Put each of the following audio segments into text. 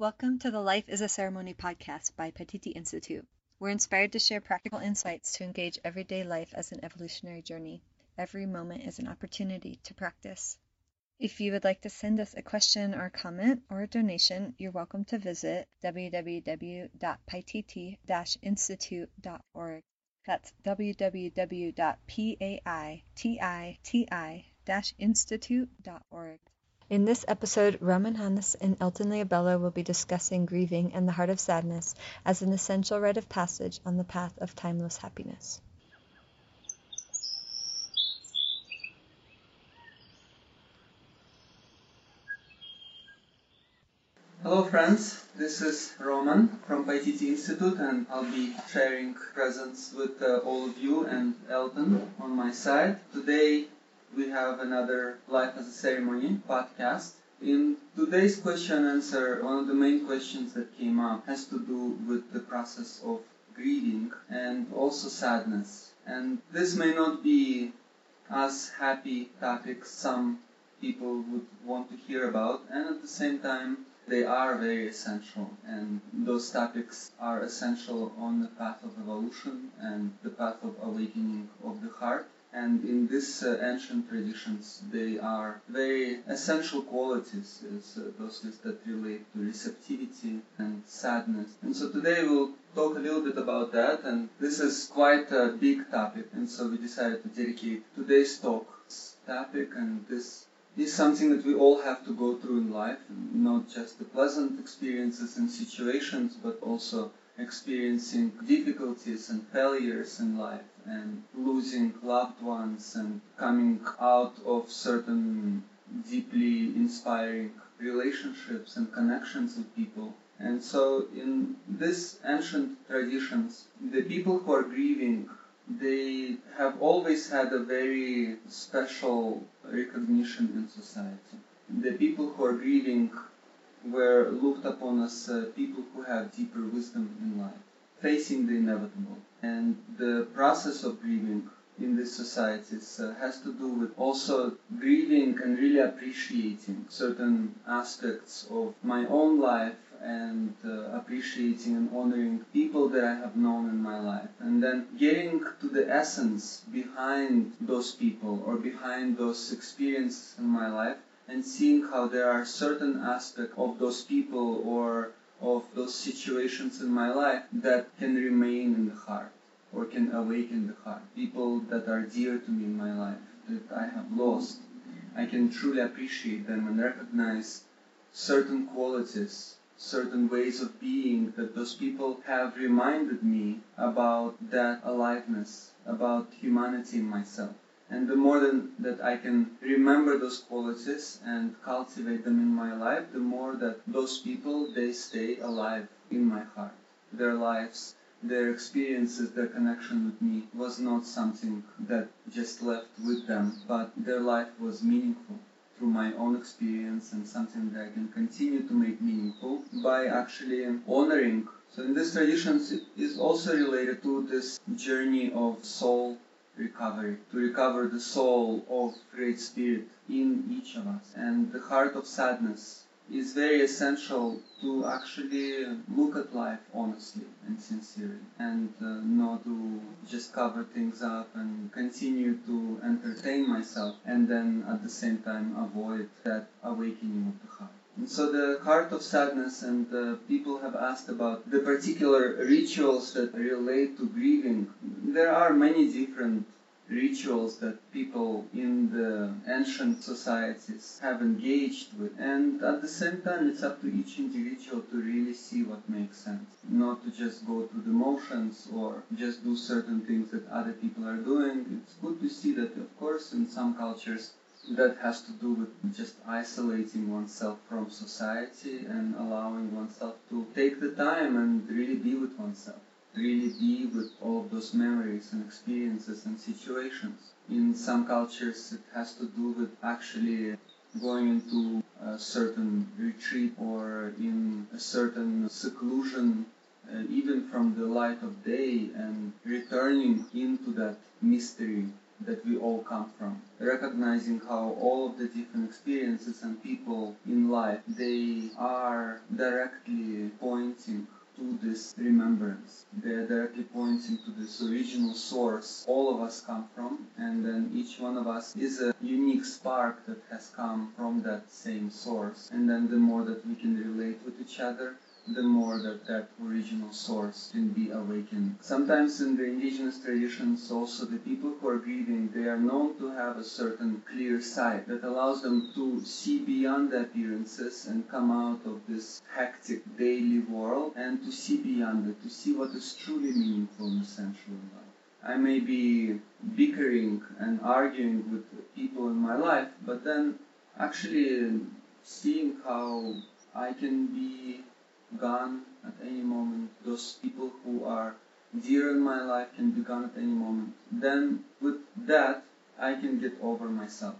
Welcome to the Life is a Ceremony podcast by Paititi Institute. We're inspired to share practical insights to engage everyday life as an evolutionary journey. Every moment is an opportunity to practice. If you would like to send us a question or a comment or a donation, you're welcome to visit www.paititi-institute.org. That's www.paititi-institute.org. In this episode, Roman Hannes and Elton Leabella will be discussing grieving and the heart of sadness as an essential rite of passage on the path of timeless happiness. Hello friends, this is Roman from Paititi Institute and I'll be sharing presence with uh, all of you and Elton on my side. Today we have another Life as a Ceremony podcast. In today's question and answer, one of the main questions that came up has to do with the process of grieving and also sadness. And this may not be as happy topics some people would want to hear about, and at the same time, they are very essential, and those topics are essential on the path of evolution and the path of awakening of the heart. And in these uh, ancient traditions, they are very essential qualities, is, uh, those that relate to receptivity and sadness. And so today we'll talk a little bit about that, and this is quite a big topic, and so we decided to dedicate today's talk topic, and this is something that we all have to go through in life, not just the pleasant experiences and situations, but also experiencing difficulties and failures in life and losing loved ones and coming out of certain deeply inspiring relationships and connections with people. And so in these ancient traditions, the people who are grieving, they have always had a very special recognition in society. The people who are grieving were looked upon as uh, people who have deeper wisdom in life, facing the inevitable. And the process of grieving in these societies uh, has to do with also grieving and really appreciating certain aspects of my own life and uh, appreciating and honoring people that I have known in my life. And then getting to the essence behind those people or behind those experiences in my life and seeing how there are certain aspects of those people or of those situations in my life that can remain in the heart or can awaken the heart. People that are dear to me in my life that I have lost. I can truly appreciate them and recognize certain qualities, certain ways of being that those people have reminded me about that aliveness, about humanity in myself. And the more than that I can remember those qualities and cultivate them in my life, the more that those people, they stay alive in my heart. Their lives, their experiences, their connection with me was not something that just left with them, but their life was meaningful through my own experience and something that I can continue to make meaningful by actually honoring. So in these traditions, it is also related to this journey of soul recovery, to recover the soul of Great Spirit in each of us. And the heart of sadness is very essential to actually look at life honestly and sincerely and uh, not to just cover things up and continue to entertain myself and then at the same time avoid that awakening of the heart. So the heart of sadness and uh, people have asked about the particular rituals that relate to grieving. There are many different rituals that people in the ancient societies have engaged with. And at the same time, it's up to each individual to really see what makes sense. Not to just go through the motions or just do certain things that other people are doing. It's good to see that, of course, in some cultures, that has to do with just isolating oneself from society and allowing oneself to take the time and really be with oneself really be with all those memories and experiences and situations. In some cultures, it has to do with actually going into a certain retreat or in a certain seclusion, uh, even from the light of day, and returning into that mystery that we all come from. Recognizing how all of the different experiences and people in life, they are directly pointing to this remembrance. They're directly pointing to this original source all of us come from, and then each one of us is a unique spark that has come from that same source. And then the more that we can relate with each other, the more that that original source can be awakened. Sometimes in the indigenous traditions, also the people who are grieving, they are known to have a certain clear sight that allows them to see beyond the appearances and come out of this hectic daily world and to see beyond it, to see what is truly meaningful and essential in life. I may be bickering and arguing with people in my life, but then actually seeing how I can be gone at any moment. Those people who are dear in my life can be gone at any moment. Then with that, I can get over myself.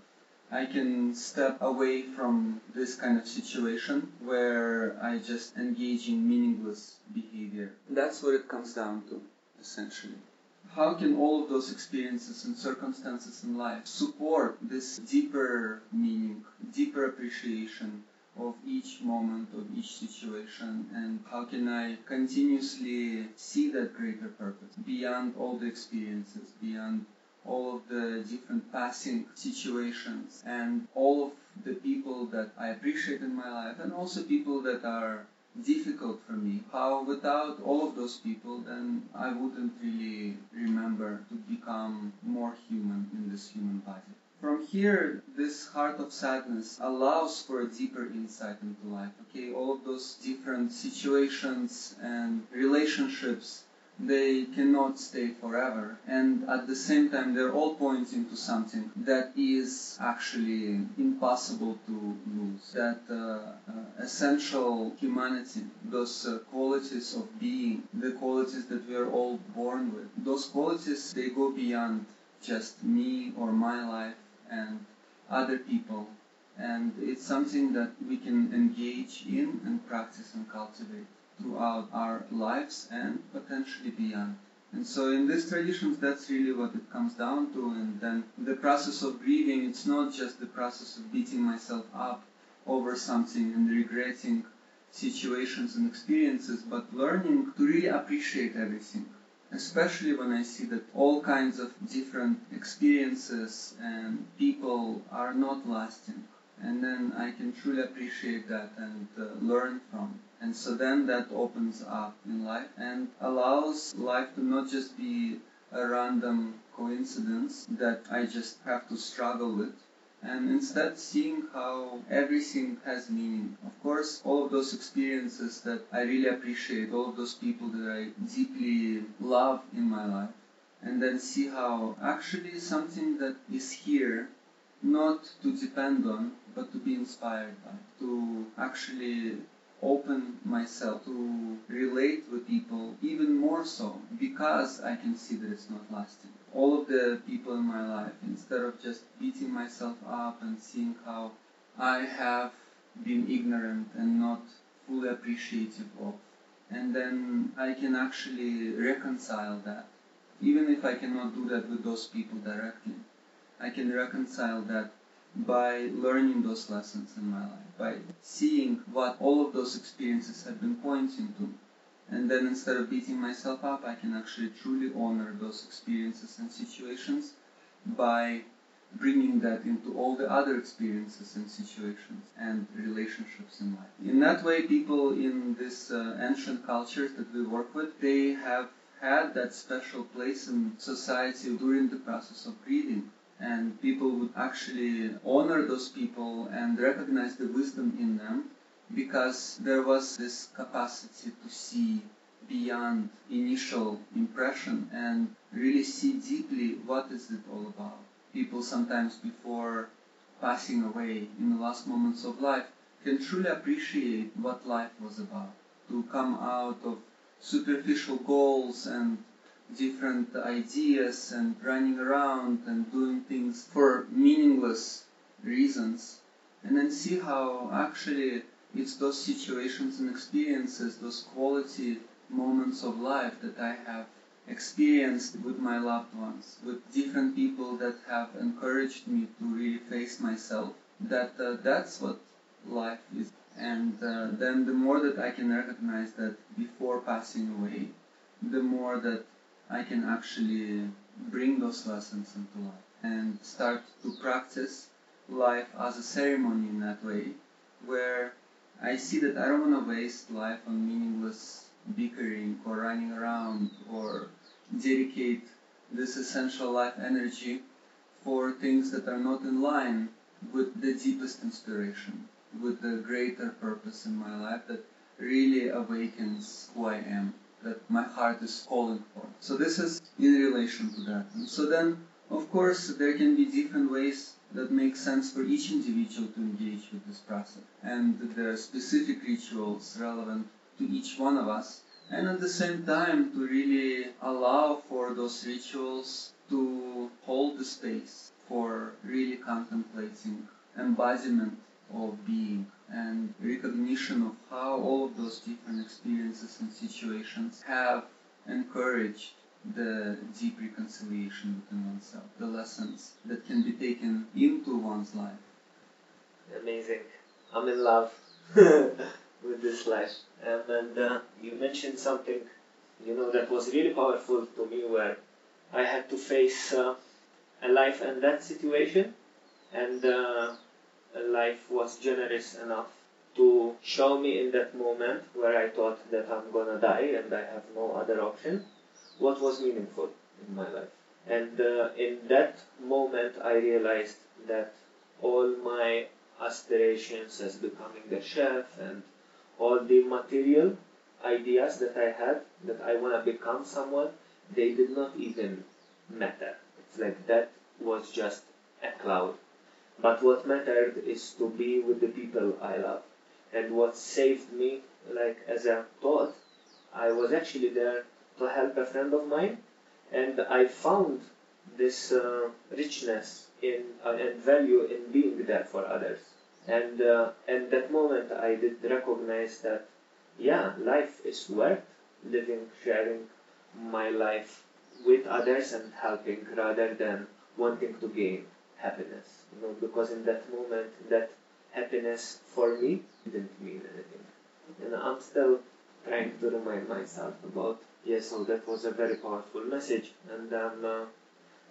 I can step away from this kind of situation where I just engage in meaningless behavior. That's what it comes down to, essentially. How can all of those experiences and circumstances in life support this deeper meaning, deeper appreciation, of each moment of each situation and how can I continuously see that greater purpose beyond all the experiences, beyond all of the different passing situations and all of the people that I appreciate in my life and also people that are difficult for me. How without all of those people then I wouldn't really remember to become more human in this human body. From here, this heart of sadness allows for a deeper insight into life. Okay, all of those different situations and relationships, they cannot stay forever. And at the same time, they're all pointing to something that is actually impossible to lose. That uh, uh, essential humanity, those uh, qualities of being, the qualities that we are all born with, those qualities, they go beyond just me or my life and other people. And it's something that we can engage in and practice and cultivate throughout our lives and potentially beyond. And so in these traditions, that's really what it comes down to. And then the process of grieving, it's not just the process of beating myself up over something and regretting situations and experiences, but learning to really appreciate everything especially when I see that all kinds of different experiences and people are not lasting. And then I can truly appreciate that and uh, learn from. And so then that opens up in life and allows life to not just be a random coincidence that I just have to struggle with, and instead seeing how everything has meaning. Of course, all of those experiences that I really appreciate, all of those people that I deeply love in my life, and then see how actually something that is here not to depend on, but to be inspired by, to actually open myself to relate with people even more so because I can see that it's not lasting. All of the people in my life, instead of just beating myself up and seeing how I have been ignorant and not fully appreciative of, and then I can actually reconcile that. Even if I cannot do that with those people directly, I can reconcile that by learning those lessons in my life, by seeing what all of those experiences have been pointing to. And then instead of beating myself up, I can actually truly honor those experiences and situations by bringing that into all the other experiences and situations and relationships in life. In that way, people in this uh, ancient cultures that we work with, they have had that special place in society during the process of grieving and people would actually honor those people and recognize the wisdom in them because there was this capacity to see beyond initial impression and really see deeply what is it all about. People sometimes before passing away in the last moments of life can truly appreciate what life was about. To come out of superficial goals and different ideas and running around and doing things for meaningless reasons and then see how actually it's those situations and experiences, those quality moments of life that I have experienced with my loved ones, with different people that have encouraged me to really face myself, that uh, that's what life is. And uh, then the more that I can recognize that before passing away, the more that I can actually bring those lessons into life and start to practice life as a ceremony in that way, where I see that I don't want to waste life on meaningless bickering or running around or dedicate this essential life energy for things that are not in line with the deepest inspiration, with the greater purpose in my life that really awakens who I am, that my heart is calling for. So this is in relation to that. And so then, of course, there can be different ways that make sense for each individual to engage with this process. And there are specific rituals relevant to each one of us. And at the same time, to really allow for those rituals to hold the space for really contemplating embodiment of being and recognition of how all of those different experiences and situations have encouraged the deep reconciliation within oneself, the lessons that can be taken into one's life. Amazing. I'm in love with this life. Um, and uh, you mentioned something, you know, that was really powerful to me where I had to face uh, a life and death situation, and uh, life was generous enough to show me in that moment where I thought that I'm gonna die and I have no other option what was meaningful in my life. And uh, in that moment, I realized that all my aspirations as becoming a chef and all the material ideas that I had, that I want to become someone, they did not even matter. It's like that was just a cloud. But what mattered is to be with the people I love. And what saved me, like as a thought, I was actually there to help a friend of mine, and I found this uh, richness in uh, and value in being there for others. And uh, at that moment, I did recognize that, yeah, life is worth living, sharing my life with others and helping rather than wanting to gain happiness. You know, because in that moment, that happiness for me didn't mean anything. And I'm still trying to remind myself about Yes, so that was a very powerful message. And um, uh,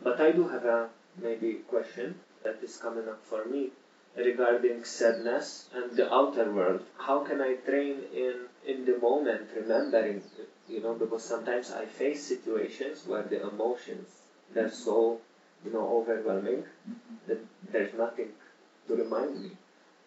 but I do have a maybe question that is coming up for me regarding sadness and the outer world. How can I train in in the moment, remembering, you know, because sometimes I face situations where the emotions they're so, you know, overwhelming that there's nothing to remind me.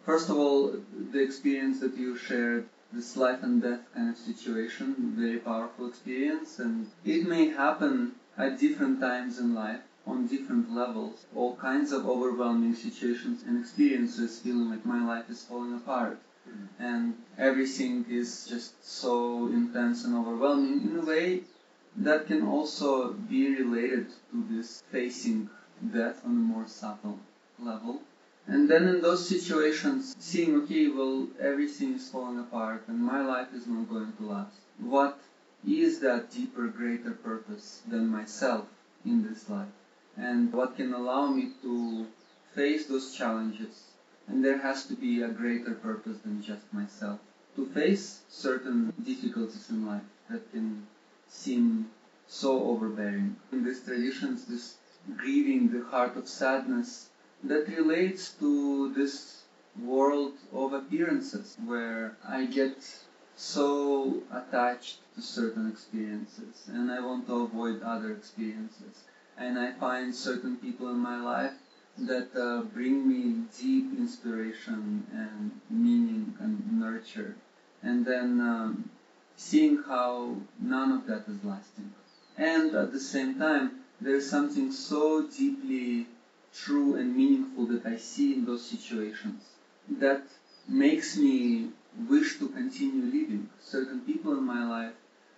First of all, the experience that you shared this life and death kind of situation, very powerful experience, and it may happen at different times in life on different levels, all kinds of overwhelming situations and experiences, feeling like my life is falling apart. Mm-hmm. And everything is just so intense and overwhelming in a way that can also be related to this facing death on a more subtle level. And then in those situations, seeing, okay, well, everything is falling apart and my life is not going to last. What is that deeper, greater purpose than myself in this life? And what can allow me to face those challenges? And there has to be a greater purpose than just myself. To face certain difficulties in life that can seem so overbearing. In these traditions, this grieving the heart of sadness that relates to this world of appearances where I get so attached to certain experiences and I want to avoid other experiences. And I find certain people in my life that uh, bring me deep inspiration and meaning and nurture. And then um, seeing how none of that is lasting. And at the same time, there's something so deeply true and meaningful that I see in those situations that makes me wish to continue living. Certain people in my life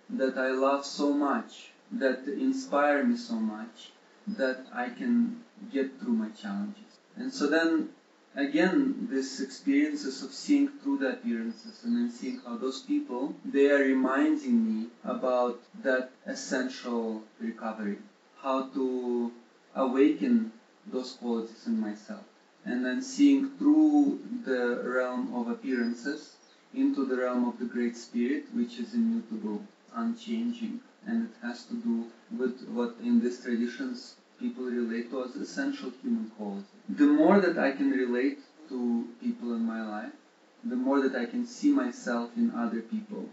that I love so much, that inspire me so much, that I can get through my challenges. And so then, again, this experiences of seeing through the appearances and then seeing how those people, they are reminding me about that essential recovery, how to awaken those qualities in myself. And then seeing through the realm of appearances into the realm of the Great Spirit, which is immutable, unchanging, and it has to do with what in these traditions people relate to as essential human quality. The more that I can relate to people in my life, the more that I can see myself in other people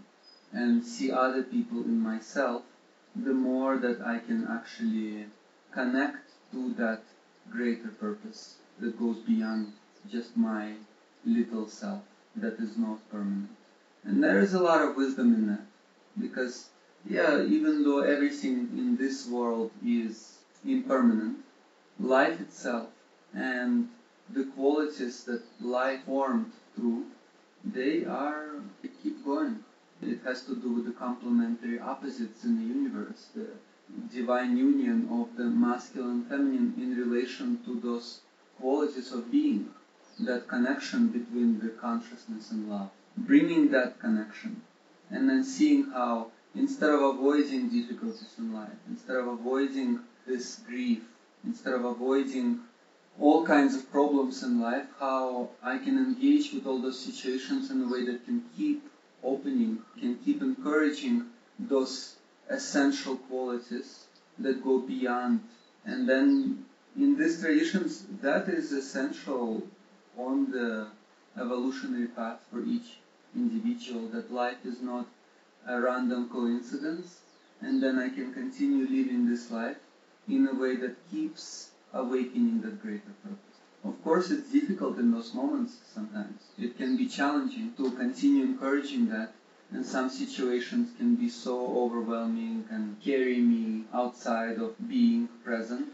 and see other people in myself, the more that I can actually connect to that greater purpose that goes beyond just my little self that is not permanent. And there is a lot of wisdom in that because yeah, even though everything in this world is impermanent, life itself and the qualities that life formed through, they are, they keep going. It has to do with the complementary opposites in the universe, the divine union of the masculine and feminine in relation to those qualities of being, that connection between the consciousness and love. Bringing that connection and then seeing how instead of avoiding difficulties in life, instead of avoiding this grief, instead of avoiding all kinds of problems in life, how I can engage with all those situations in a way that can keep opening, can keep encouraging those essential qualities that go beyond. And then in these traditions, that is essential on the evolutionary path for each individual, that life is not a random coincidence, and then I can continue living this life in a way that keeps awakening that greater purpose. Of course, it's difficult in those moments sometimes. It can be challenging to continue encouraging that, and some situations can be so overwhelming and carry me outside of being present.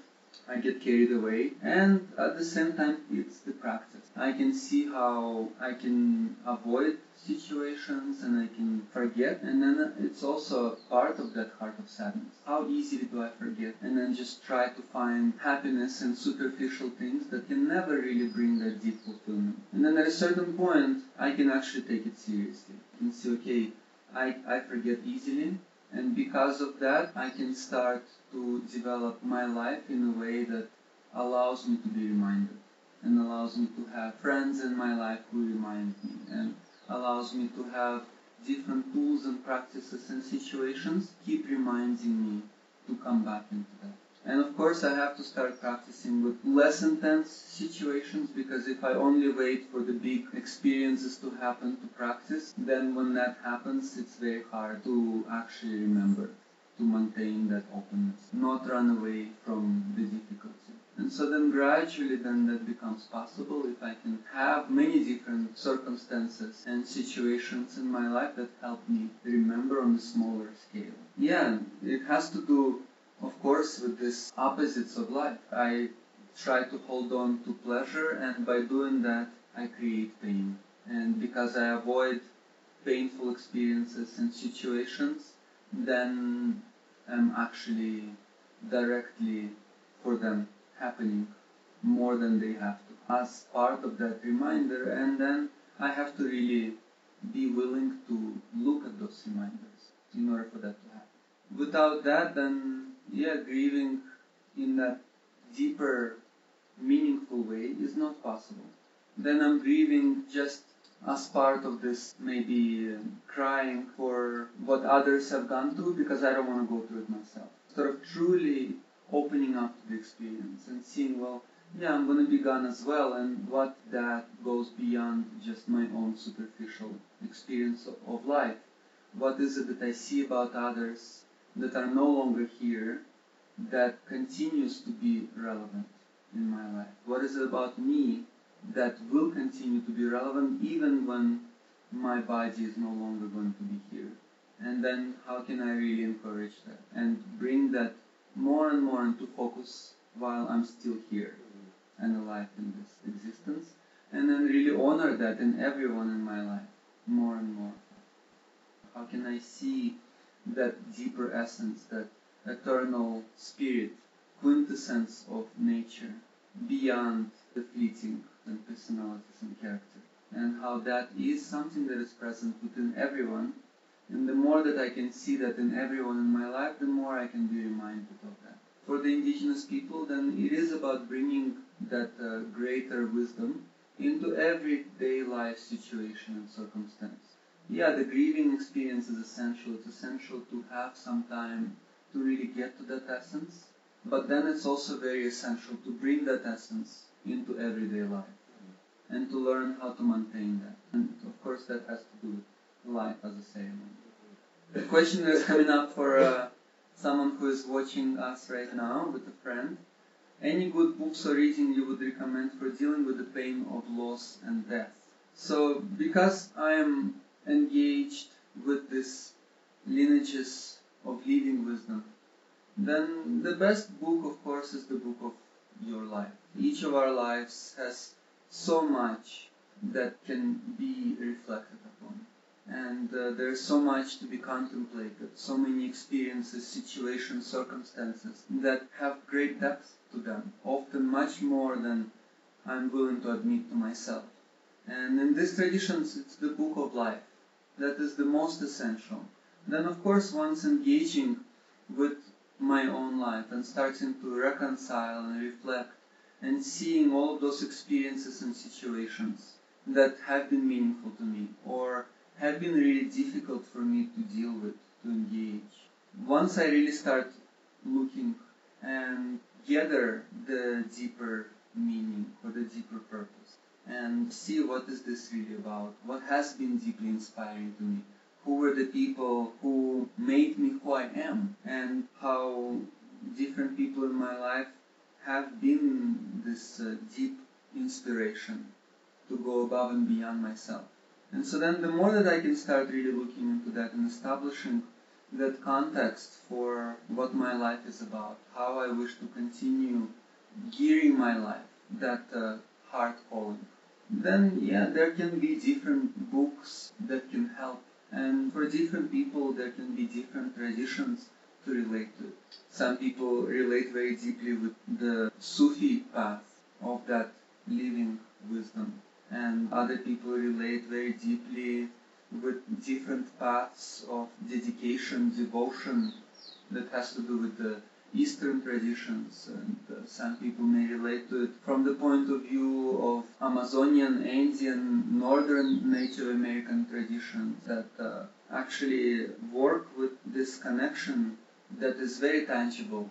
I get carried away, and at the same time, it's the practice. I can see how I can avoid situations and I can forget, and then it's also part of that heart of sadness. How easily do I forget? And then just try to find happiness in superficial things that can never really bring that deep fulfillment. And then at a certain point, I can actually take it seriously and say, okay, I, I forget easily, and because of that, I can start to develop my life in a way that allows me to be reminded and allows me to have friends in my life who remind me and allows me to have different tools and practices and situations keep reminding me to come back into that. And of course, I have to start practicing with less intense situations because if I only wait for the big experiences to happen to practice, then when that happens, it's very hard to actually remember, to maintain that openness, not run away from the difficulty. And so then gradually then that becomes possible if I can have many different circumstances and situations in my life that help me remember on a smaller scale. Yeah, it has to do of course, with these opposites of life. I try to hold on to pleasure, and by doing that, I create pain. And because I avoid painful experiences and situations, then I'm actually directly for them happening more than they have to. As part of that reminder, and then I have to really be willing to look at those reminders in order for that to happen. Without that, then yeah, grieving in that deeper, meaningful way is not possible. Then I'm grieving just as part of this, maybe um, crying for what others have gone through because I don't want to go through it myself. Sort of truly opening up to the experience and seeing, well, yeah, I'm going to be gone as well, and what that goes beyond just my own superficial experience of, of life. What is it that I see about others that are no longer here that continues to be relevant in my life? What is it about me that will continue to be relevant even when my body is no longer going to be here? And then how can I really encourage that and bring that more and more into focus while I'm still here and alive in this existence? And then really honor that in everyone in my life more and more. How can I see that deeper essence, that eternal spirit, quintessence of nature, beyond the fleeting, and personalities and character. And how that is something that is present within everyone. And the more that I can see that in everyone in my life, the more I can be reminded of that. For the indigenous people, then it is about bringing that uh, greater wisdom into everyday life situation and circumstance. Yeah, the grieving experience is essential. It's essential to have some time to really get to that essence. But then it's also very essential to bring that essence into everyday life and to learn how to maintain that. And of course, that has to do with life as a ceremony. The question that is coming up for uh, someone who is watching us right now with a friend any good books or reading you would recommend for dealing with the pain of loss and death? So, because I am engaged with this lineages of living wisdom, then the best book, of course, is the book of your life. Each of our lives has so much that can be reflected upon. And uh, there's so much to be contemplated, so many experiences, situations, circumstances that have great depth to them, often much more than I'm willing to admit to myself. And in these traditions, it's the book of life that is the most essential. Then, of course, once engaging with my own life and starting to reconcile and reflect and seeing all of those experiences and situations that have been meaningful to me or have been really difficult for me to deal with, to engage. Once I really start looking and gather the deeper meaning or the deeper purpose and see what is this really about, what has been deeply inspiring to me, who were the people who made me who I am, and how different people in my life have been this uh, deep inspiration to go above and beyond myself. And so then the more that I can start really looking into that and establishing that context for what my life is about, how I wish to continue gearing my life, that uh, heart calling, then yeah, there can be different books that can help. And for different people, there can be different traditions to relate to. Some people relate very deeply with the Sufi path of that living wisdom and other people relate very deeply with different paths of dedication, devotion that has to do with the Eastern traditions, and uh, some people may relate to it from the point of view of Amazonian, Indian, Northern Native American traditions that uh, actually work with this connection that is very tangible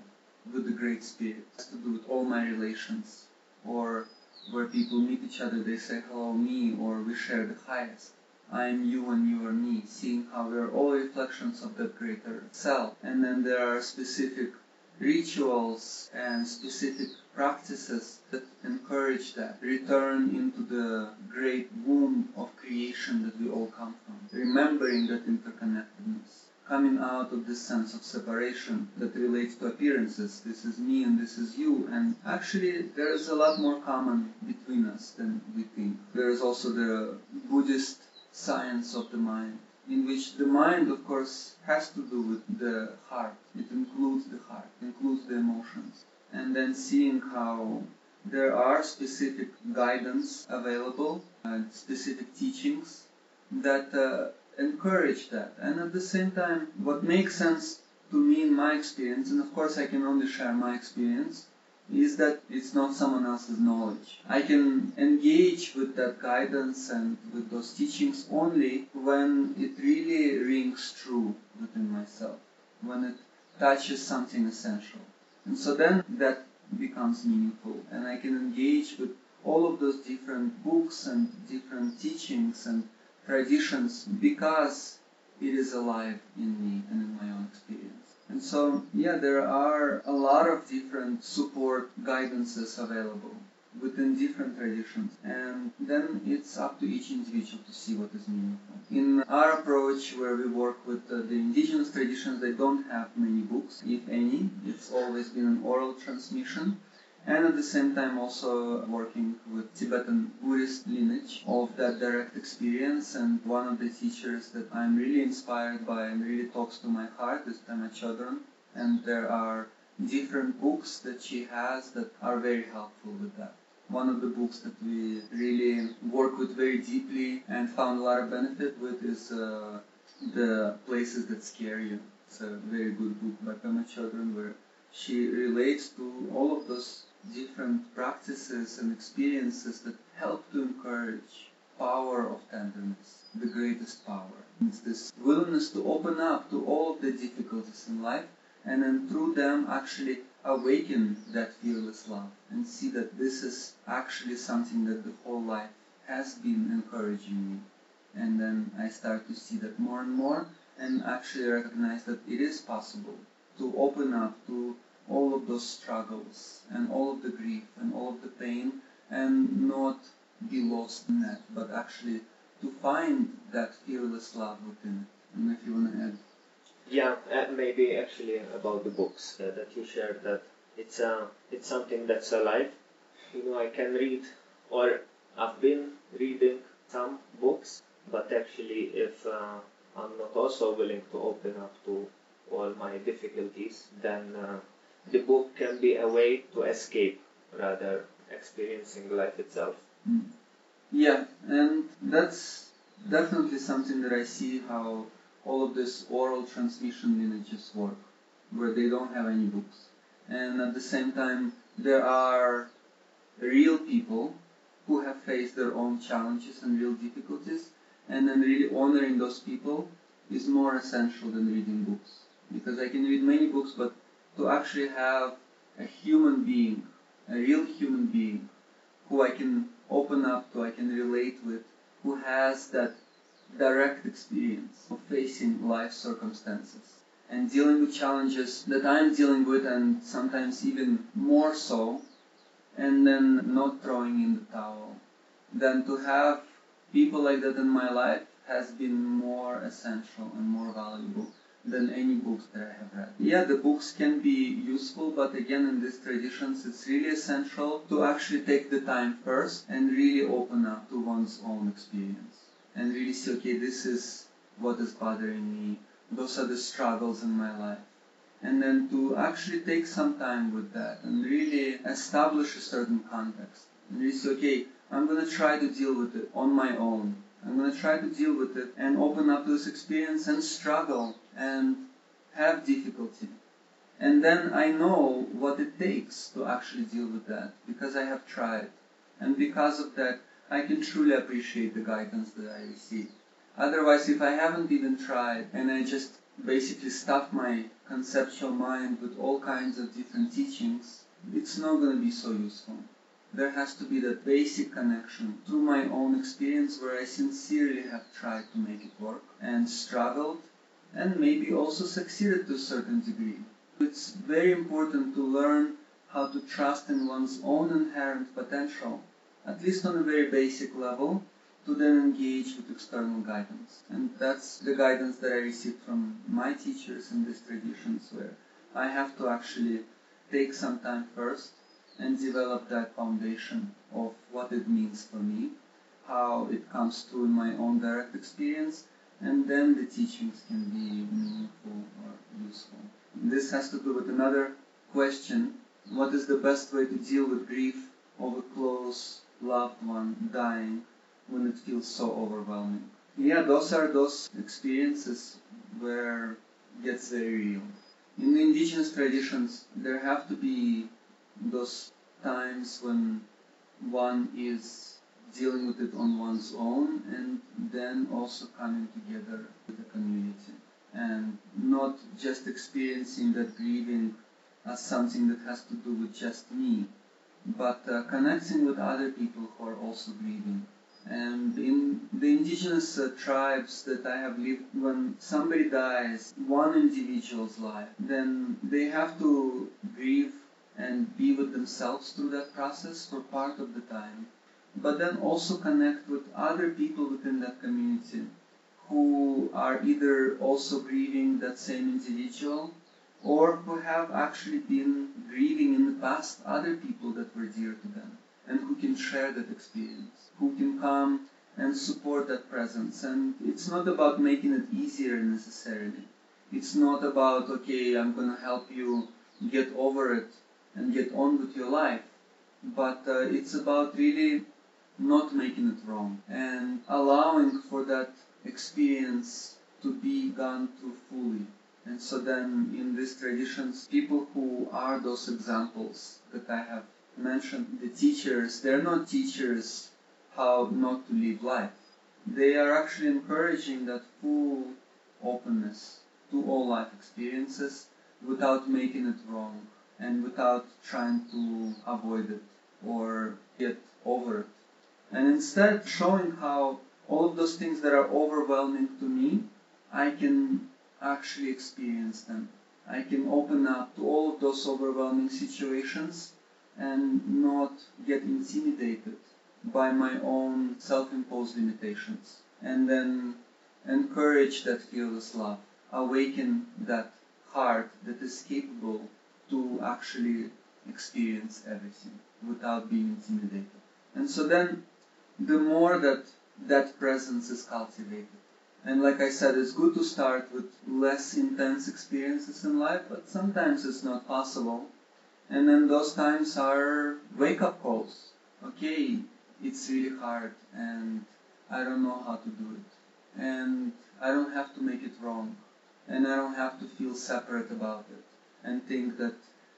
with the Great Spirit. It has to do with all my relations or where people meet each other, they say hello me, or we share the highest. I am you and you are me, seeing how we are all reflections of that greater self. And then there are specific rituals and specific practices that encourage that. Return into the great womb of creation that we all come from. Remembering that interconnectedness coming out of this sense of separation that relates to appearances. This is me and this is you. And actually, there is a lot more common between us than we think. There is also the Buddhist science of the mind, in which the mind, of course, has to do with the heart. It includes the heart, includes the emotions. And then seeing how there are specific guidance available and specific teachings that uh, encourage that. And at the same time, what makes sense to me in my experience, and of course I can only share my experience, is that it's not someone else's knowledge. I can engage with that guidance and with those teachings only when it really rings true within myself, when it touches something essential. And so then that becomes meaningful, and I can engage with all of those different books and different teachings and traditions because it is alive in me and in my own experience. And so, yeah, there are a lot of different support guidances available within different traditions. And then it's up to each individual to see what is meaningful. In our approach, where we work with the indigenous traditions, they don't have many books, if any. It's always been an oral transmission and at the same time also working with Tibetan Buddhist lineage of that direct experience. And one of the teachers that I'm really inspired by and really talks to my heart is Pema Chodron. And there are different books that she has that are very helpful with that. one of the books that we really work with very deeply and found a lot of benefit with is uh, The Places That Scare You. It's a very good book by Pema Chodron where she relates to all of those different practices and experiences that help to encourage power of tenderness, the greatest power. It's this willingness to open up to all the difficulties in life and then through them actually awaken that fearless love and see that this is actually something that the whole life has been encouraging me. And then I start to see that more and more and actually recognize that it is possible to open up to all of those struggles and all of the grief and all of the pain and not be lost in that, but actually to find that fearless love within it. And if you want to add. Yeah, uh, maybe actually about the books uh, that you shared that it's uh, it's something that's alive. You know, I can read or I've been reading some books, but actually if uh, I'm not also willing to open up to all my difficulties, then uh, the book can be a way to escape rather experiencing life itself. Mm. Yeah, and that's definitely something that I see how all of this oral transmission lineages work, where they don't have any books. And at the same time, there are real people who have faced their own challenges and real difficulties, and then really honoring those people is more essential than reading books. Because I can read many books, but to actually have a human being, a real human being, who I can open up to, I can relate with, who has that direct experience of facing life circumstances and dealing with challenges that I'm dealing with and sometimes even more so, and then not throwing in the towel. Then to have people like that in my life has been more essential and more valuable than any books that I have read. Yeah, the books can be useful, but again, in these traditions, it's really essential to actually take the time first and really open up to one's own experience and really see, okay, this is what is bothering me. Those are the struggles in my life. And then to actually take some time with that and really establish a certain context. And really say, okay, I'm going to try to deal with it on my own I'm going to try to deal with it and open up to this experience and struggle and have difficulty. And then I know what it takes to actually deal with that because I have tried. And because of that, I can truly appreciate the guidance that I receive. Otherwise, if I haven't even tried and I just basically stuff my conceptual mind with all kinds of different teachings, it's not going to be so useful there has to be that basic connection through my own experience where I sincerely have tried to make it work and struggled and maybe also succeeded to a certain degree. It's very important to learn how to trust in one's own inherent potential, at least on a very basic level, to then engage with external guidance. And that's the guidance that I received from my teachers in these traditions where I have to actually take some time first and develop that foundation of what it means for me, how it comes through in my own direct experience, and then the teachings can be meaningful or useful. This has to do with another question what is the best way to deal with grief of a close loved one dying when it feels so overwhelming? Yeah, those are those experiences where it gets very real. In the indigenous traditions, there have to be those times when one is dealing with it on one's own and then also coming together with the community and not just experiencing that grieving as something that has to do with just me, but uh, connecting with other people who are also grieving. And in the indigenous uh, tribes that I have lived, when somebody dies, one individual's life, then they have to grieve and be with themselves through that process for part of the time, but then also connect with other people within that community who are either also grieving that same individual or who have actually been grieving in the past other people that were dear to them and who can share that experience, who can come and support that presence. And it's not about making it easier necessarily. It's not about, okay, I'm going to help you get over it and get on with your life. but uh, it's about really not making it wrong and allowing for that experience to be gone through fully. And so then in these traditions, people who are those examples that I have mentioned, the teachers, they're not teachers how not to live life. They are actually encouraging that full openness to all life experiences without making it wrong and without trying to avoid it or get over it. And instead showing how all of those things that are overwhelming to me, I can actually experience them. I can open up to all of those overwhelming situations and not get intimidated by my own self-imposed limitations. And then encourage that fearless love, awaken that heart that is capable to actually experience everything without being intimidated. And so then the more that that presence is cultivated. And like I said, it's good to start with less intense experiences in life, but sometimes it's not possible. And then those times are wake up calls. Okay, it's really hard and I don't know how to do it. And I don't have to make it wrong. And I don't have to feel separate about it and think that,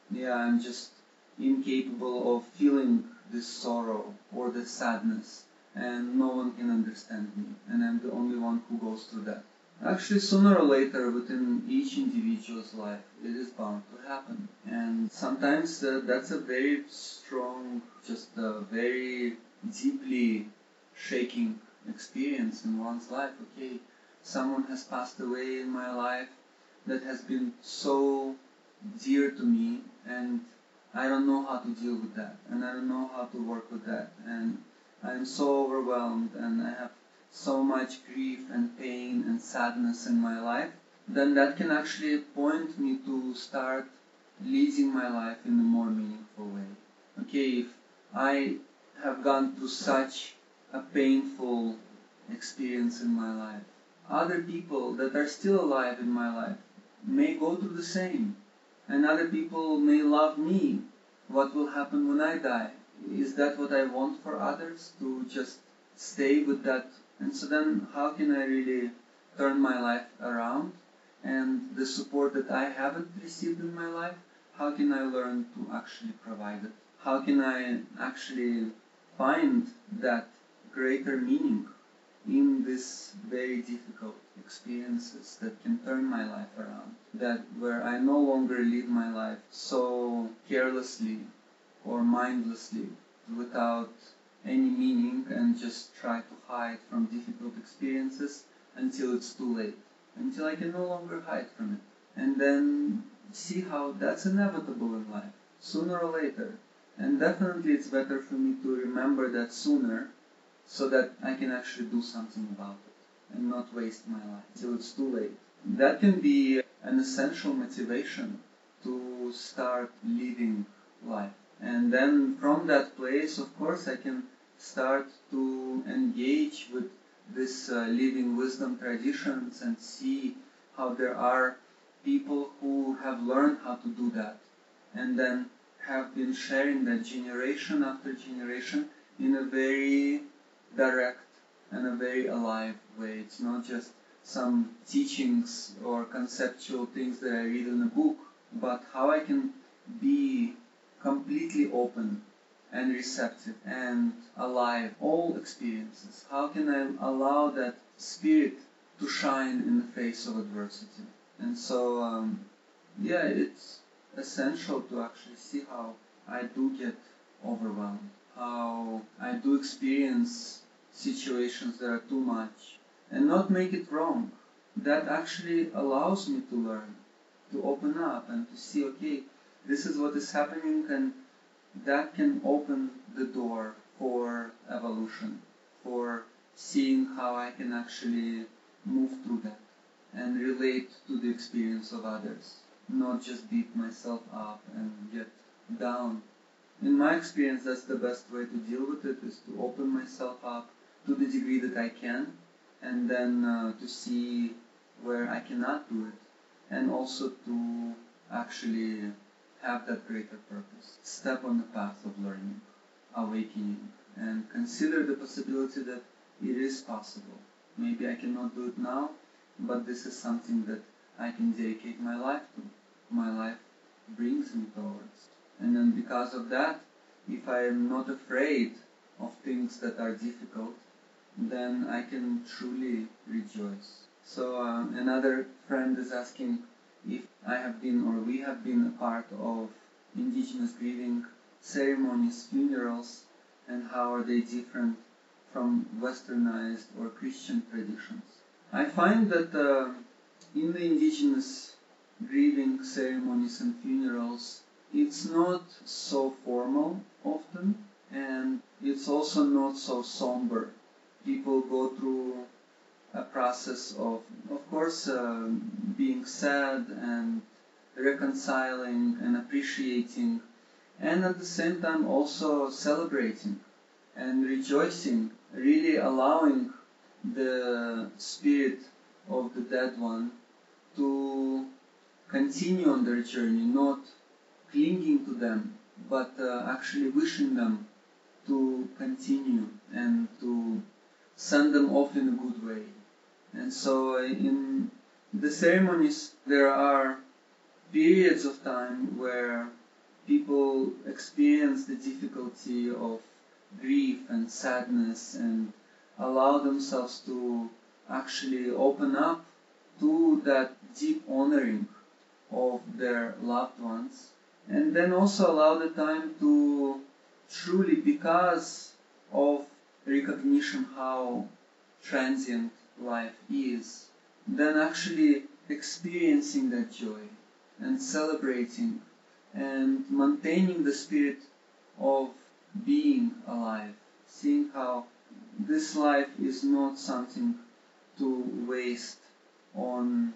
yeah, I'm just incapable of feeling this sorrow or this sadness and no one can understand me and I'm the only one who goes through that. Actually, sooner or later within each individual's life, it is bound to happen. And sometimes uh, that's a very strong, just a very deeply shaking experience in one's life. Okay, someone has passed away in my life that has been so dear to me and I don't know how to deal with that and I don't know how to work with that and I'm so overwhelmed and I have so much grief and pain and sadness in my life, then that can actually point me to start leading my life in a more meaningful way. Okay, if I have gone through such a painful experience in my life, other people that are still alive in my life may go through the same, and other people may love me. What will happen when I die? Is that what I want for others to just stay with that? And so then how can I really turn my life around? And the support that I haven't received in my life, how can I learn to actually provide it? How can I actually find that greater meaning in these very difficult experiences that can turn my life around? That where I no longer live my life so carelessly or mindlessly without any meaning and just try to hide from difficult experiences until it's too late, until I can no longer hide from it. And then see how that's inevitable in life, sooner or later. And definitely it's better for me to remember that sooner so that I can actually do something about it and not waste my life until it's too late. That can be an essential motivation to start living life. And then from that place, of course, I can start to engage with this uh, living wisdom traditions and see how there are people who have learned how to do that and then have been sharing that generation after generation in a very direct and a very alive way. It's not just some teachings or conceptual things that I read in a book, but how I can be completely open and receptive and alive all experiences. How can i allow that spirit to shine in the face of adversity? And so um, yeah it's essential to actually see how i do get overwhelmed how i do experience situations that are too much and not make it wrong. That actually allows me to learn to open up and to see okay this is what is happening and that can open the door for evolution, for seeing how I can actually move through that and relate to the experience of others, not just beat myself up and get down. In my experience, that's the best way to deal with it is to open myself up to the degree that I can and then uh, to see where I cannot do it and also to actually have that greater purpose. Step on the path of learning. awakening and consider the possibility that it is possible. Maybe I cannot do it now, but this is something that I can dedicate my life to. My life brings me towards. And then because of that, if I am not afraid of things that are difficult, then I can truly rejoice. So um, another friend is asking if I have been or we have been a part of indigenous grieving ceremonies, funerals, and how are they different from westernized or Christian traditions. I find that uh, in the indigenous grieving ceremonies and funerals, it's not so formal often, and it's also not so somber. People go through a process of, of course, uh, being sad and reconciling and appreciating, and at the same time also celebrating and rejoicing, really allowing the spirit of the dead one to continue on their journey, not clinging to them, but uh, actually wishing them to continue and to send them off in a good way. And so uh, in the ceremonies there are periods of time where people experience the difficulty of grief and sadness and allow themselves to actually open up to that deep honoring of their loved ones. And then also allow the time to truly because of recognition how transient life is then actually experiencing that joy and celebrating and maintaining the spirit of being alive seeing how this life is not something to waste on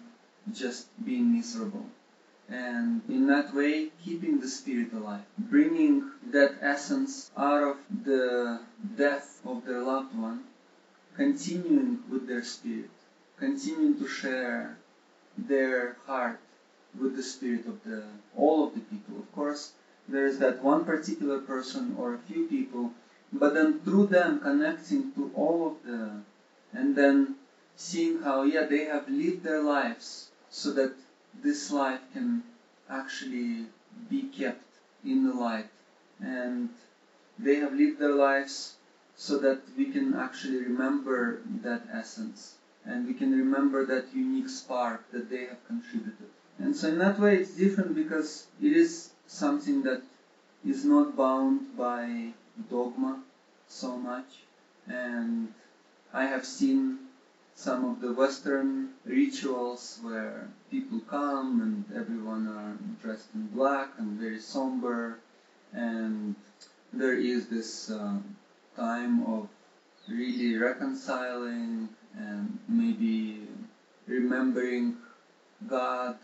just being miserable. And in that way, keeping the spirit alive, bringing that essence out of the death of their loved one, continuing with their spirit, continuing to share their heart with the spirit of the all of the people. Of course, there is that one particular person or a few people, but then through them connecting to all of the, and then seeing how yeah they have lived their lives so that this life can actually be kept in the light and they have lived their lives so that we can actually remember that essence. And we can remember that unique spark that they have contributed. And so in that way it's different because it is something that is not bound by dogma so much. And I have seen some of the Western rituals where people come and everyone are dressed in black and very somber, and there is this uh, time of really reconciling and maybe remembering God,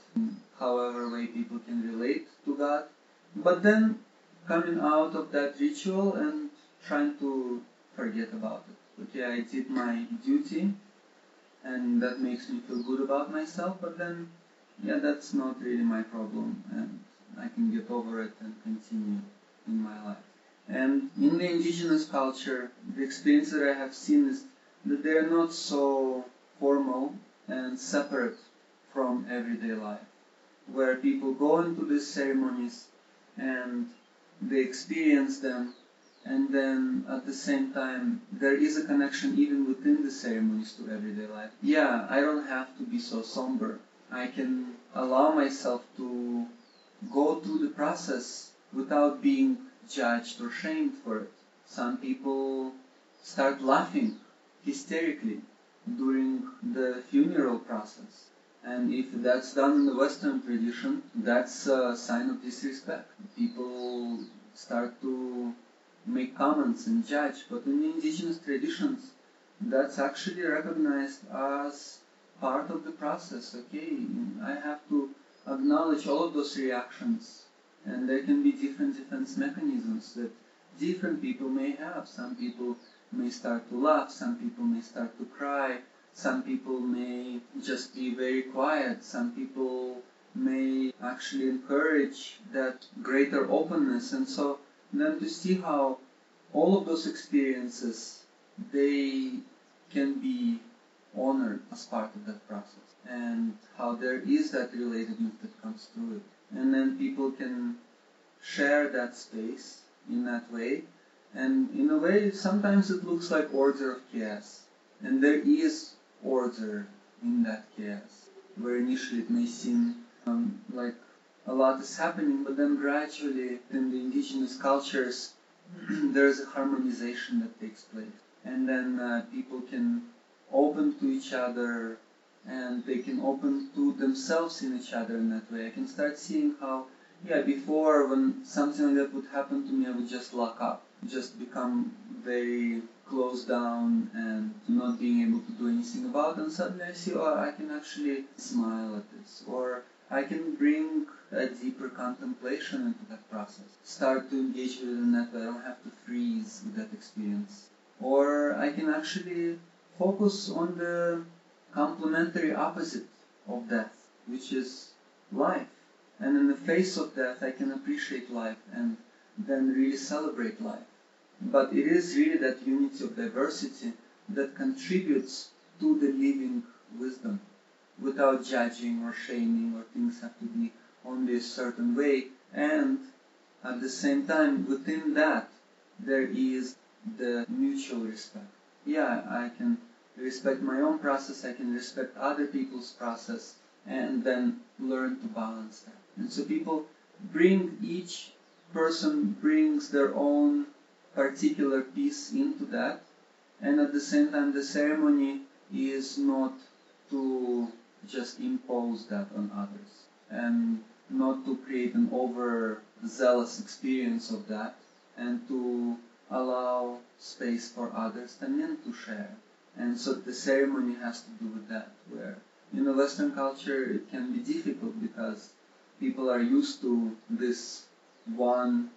however way people can relate to God, but then coming out of that ritual and trying to forget about it. Okay, I did my duty and that makes me feel good about myself, but then, yeah, that's not really my problem, and I can get over it and continue in my life. And in the indigenous culture, the experience that I have seen is that they're not so formal and separate from everyday life, where people go into these ceremonies and they experience them and then at the same time there is a connection even within the ceremonies to everyday life. Yeah, I don't have to be so somber. I can allow myself to go through the process without being judged or shamed for it. Some people start laughing hysterically during the funeral process. And if that's done in the Western tradition, that's a sign of disrespect. People start to make comments and judge, but in indigenous traditions, that's actually recognized as part of the process. Okay, I have to acknowledge all of those reactions, and there can be different defense mechanisms that different people may have. Some people may start to laugh, some people may start to cry, some people may just be very quiet, some people may actually encourage that greater openness, and so then to see how all of those experiences, they can be honored as part of that process and how there is that relatedness that comes through it. And then people can share that space in that way. And in a way, sometimes it looks like order of chaos. And there is order in that chaos, where initially it may seem um, like a lot is happening, but then gradually in the indigenous cultures, there's a harmonization that takes place. And then uh, people can open to each other and they can open to themselves in each other in that way. I can start seeing how, yeah, before when something like that would happen to me, I would just lock up, just become very closed down and not being able to do anything about it. And suddenly I see, oh, I can actually smile at this, or I can bring a deeper contemplation into that process. Start to engage with it in that way. I don't have to freeze with that experience. Or I can actually focus on the complementary opposite of death, which is life. And in the face of death, I can appreciate life and then really celebrate life. But it is really that unity of diversity that contributes to the living wisdom without judging or shaming or things have to be only a certain way. And at the same time, within that, there is the mutual respect. Yeah, I can respect my own process, I can respect other people's process, and then learn to balance that. And so people bring each person brings their own particular piece into that, and at the same time, the ceremony is not to just impose that on others and not to create an overzealous experience of that and to allow space for others and then to share. And so the ceremony has to do with that, where in the Western culture it can be difficult because people are used to this one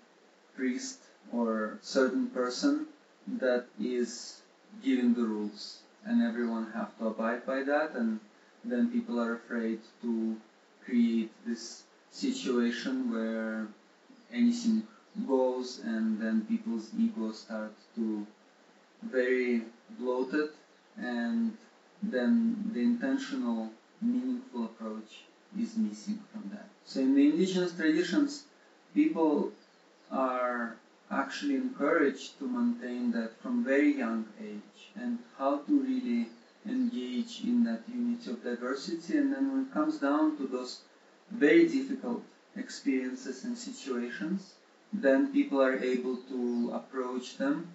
priest or certain person that is giving the rules. And everyone have to abide by that and then people are afraid to create this situation where anything goes and then people's ego start to very bloated and then the intentional meaningful approach is missing from that. So in the indigenous traditions, people are actually encouraged to maintain that from very young age and how to really engage in that unity of diversity and then when it comes down to those very difficult experiences and situations then people are able to approach them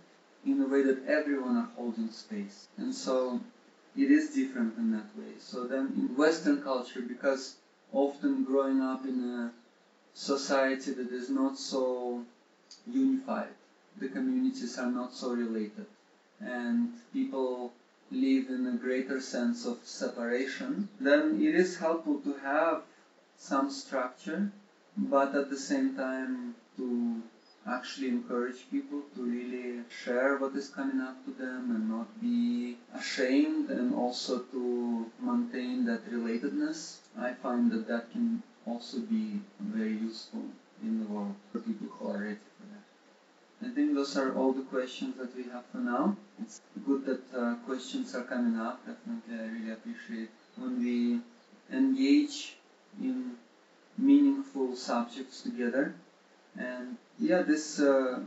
in a way that everyone are holding space. And so it is different in that way. So then in western culture because often growing up in a society that is not so unified the communities are not so related. And people live in a greater sense of separation, then it is helpful to have some structure, but at the same time to actually encourage people to really share what is coming up to them and not be ashamed and also to maintain that relatedness. I find that that can also be very useful in the world for people who are ready for that. I think those are all the questions that we have for now. It's good that uh, questions are coming up. Definitely, I really appreciate when we engage in meaningful subjects together. And yeah, this uh,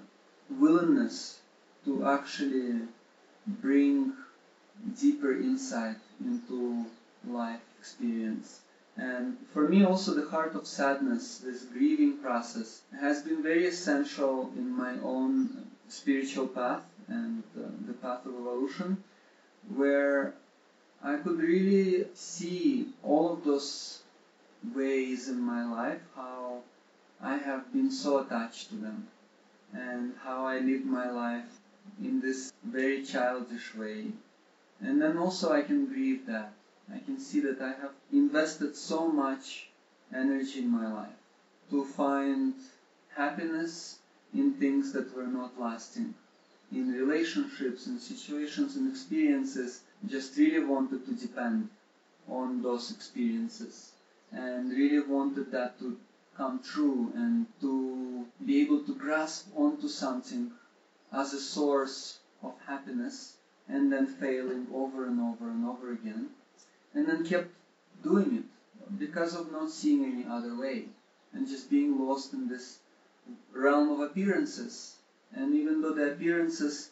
willingness to actually bring deeper insight into life experience. And for me also the heart of sadness, this grieving process, has been very essential in my own spiritual path and uh, the path of evolution, where I could really see all of those ways in my life how I have been so attached to them and how I live my life in this very childish way. And then also I can grieve that I can see that I have invested so much energy in my life to find happiness in things that were not lasting, in relationships and situations and experiences, just really wanted to depend on those experiences and really wanted that to come true and to be able to grasp onto something as a source of happiness and then failing over and over and over again and then kept doing it because of not seeing any other way and just being lost in this realm of appearances. And even though the appearances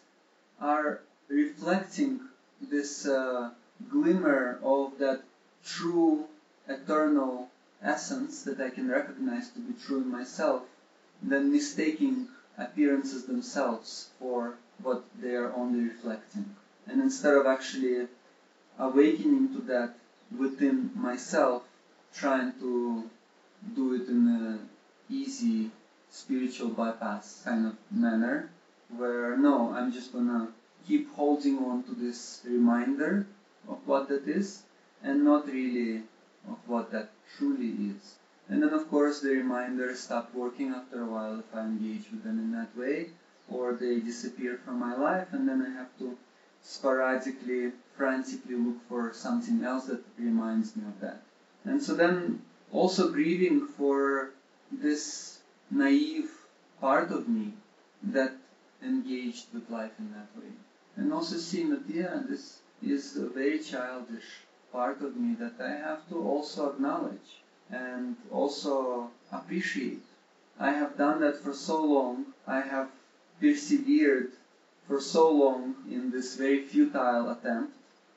are reflecting this uh, glimmer of that true eternal essence that I can recognize to be true in myself, than mistaking appearances themselves for what they are only reflecting. And instead of actually awakening to that within myself, trying to do it in an easy spiritual bypass kind of manner, where no, I'm just gonna keep holding on to this reminder of what that is and not really of what that truly is. And then, of course, the reminders stop working after a while if I engage with them in that way, or they disappear from my life, and then I have to sporadically, frantically look for something else that reminds me of that. And so then, also grieving for this naive part of me that engaged with life in that way. And also seeing that, yeah, this is very childish part of me that I have to also acknowledge and also appreciate. I have done that for so long. I have persevered for so long in this very futile attempt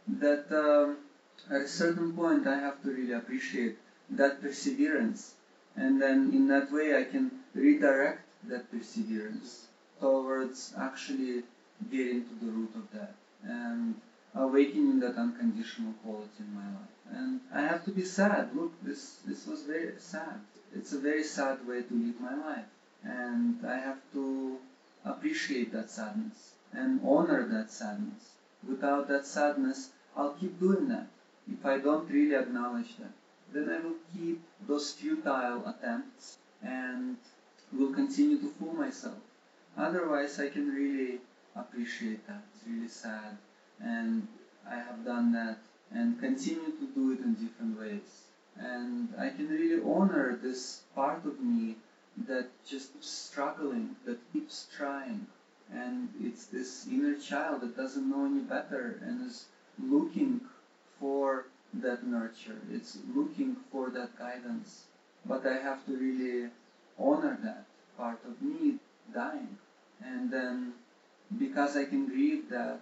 that um, at a certain point I have to really appreciate that perseverance. And then in that way I can redirect that perseverance towards actually getting to the root of that. And Uh, awakening that unconditional quality in my life. And I have to be sad. Look, this this was very sad. It's a very sad way to live my life. And I have to appreciate that sadness and honor that sadness. Without that sadness, I'll keep doing that. If I don't really acknowledge that, then I will keep those futile attempts and will continue to fool myself. Otherwise, I can really appreciate that. It's really sad and I have done that and continue to do it in different ways. And I can really honor this part of me that just keeps struggling, that keeps trying. And it's this inner child that doesn't know any better and is looking for that nurture. It's looking for that guidance. But I have to really honor that part of me dying. And then because I can grieve that,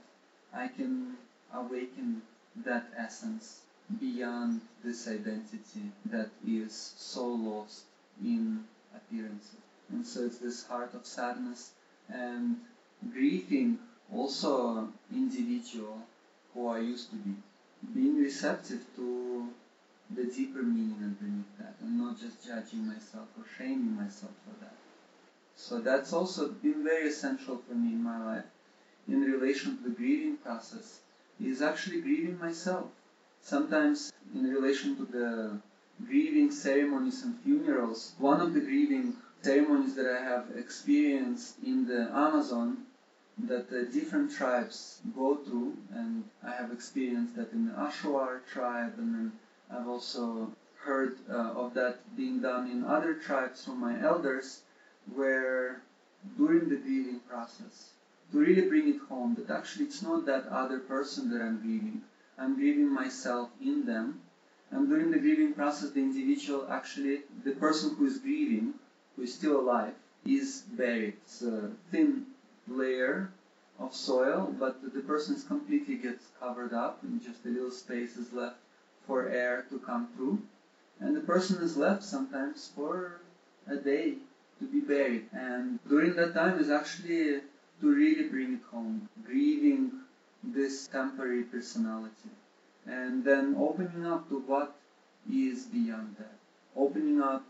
I can awaken that essence beyond this identity that is so lost in appearances. And so it's this heart of sadness and grieving also individual who I used to be. Being receptive to the deeper meaning underneath that and not just judging myself or shaming myself for that. So that's also been very essential for me in my life in relation to the grieving process is actually grieving myself. Sometimes in relation to the grieving ceremonies and funerals, one of the grieving ceremonies that I have experienced in the Amazon that the different tribes go through, and I have experienced that in the Achuar tribe, and I've also heard uh, of that being done in other tribes from my elders, where during the grieving process, to really bring it home that actually it's not that other person that I'm grieving. I'm grieving myself in them. And during the grieving process, the individual actually, the person who is grieving, who is still alive, is buried. It's a thin layer of soil, but the person is completely gets covered up and just a little space is left for air to come through. And the person is left sometimes for a day to be buried. And during that time is actually to really bring it home, grieving this temporary personality, and then opening up to what is beyond that, opening up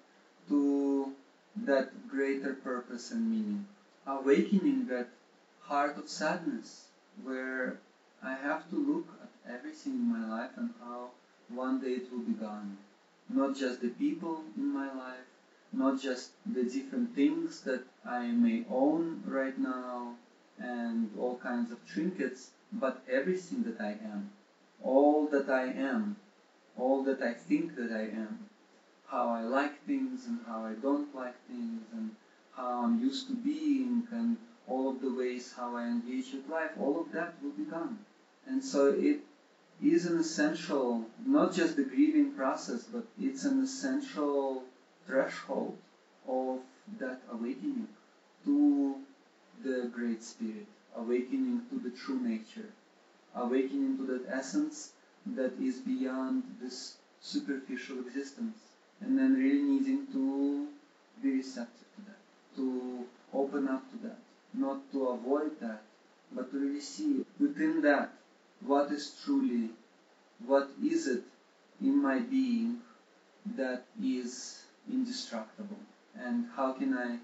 to that greater purpose and meaning, awakening that heart of sadness where I have to look at everything in my life and how one day it will be gone. Not just the people in my life, not just the different things that I may own right now and all kinds of trinkets, but everything that I am, all that I am, all that I think that I am, how I like things and how I don't like things and how I'm used to being and all of the ways how I engage with life, all of that will be gone. And so it is an essential, not just the grieving process, but it's an essential threshold of that awakening to the Great Spirit, awakening to the true nature, awakening to that essence that is beyond this superficial existence, and then really needing to be receptive to that, to open up to that, not to avoid that, but to really see within that what is truly, what is it in my being that is indestructible, and how can I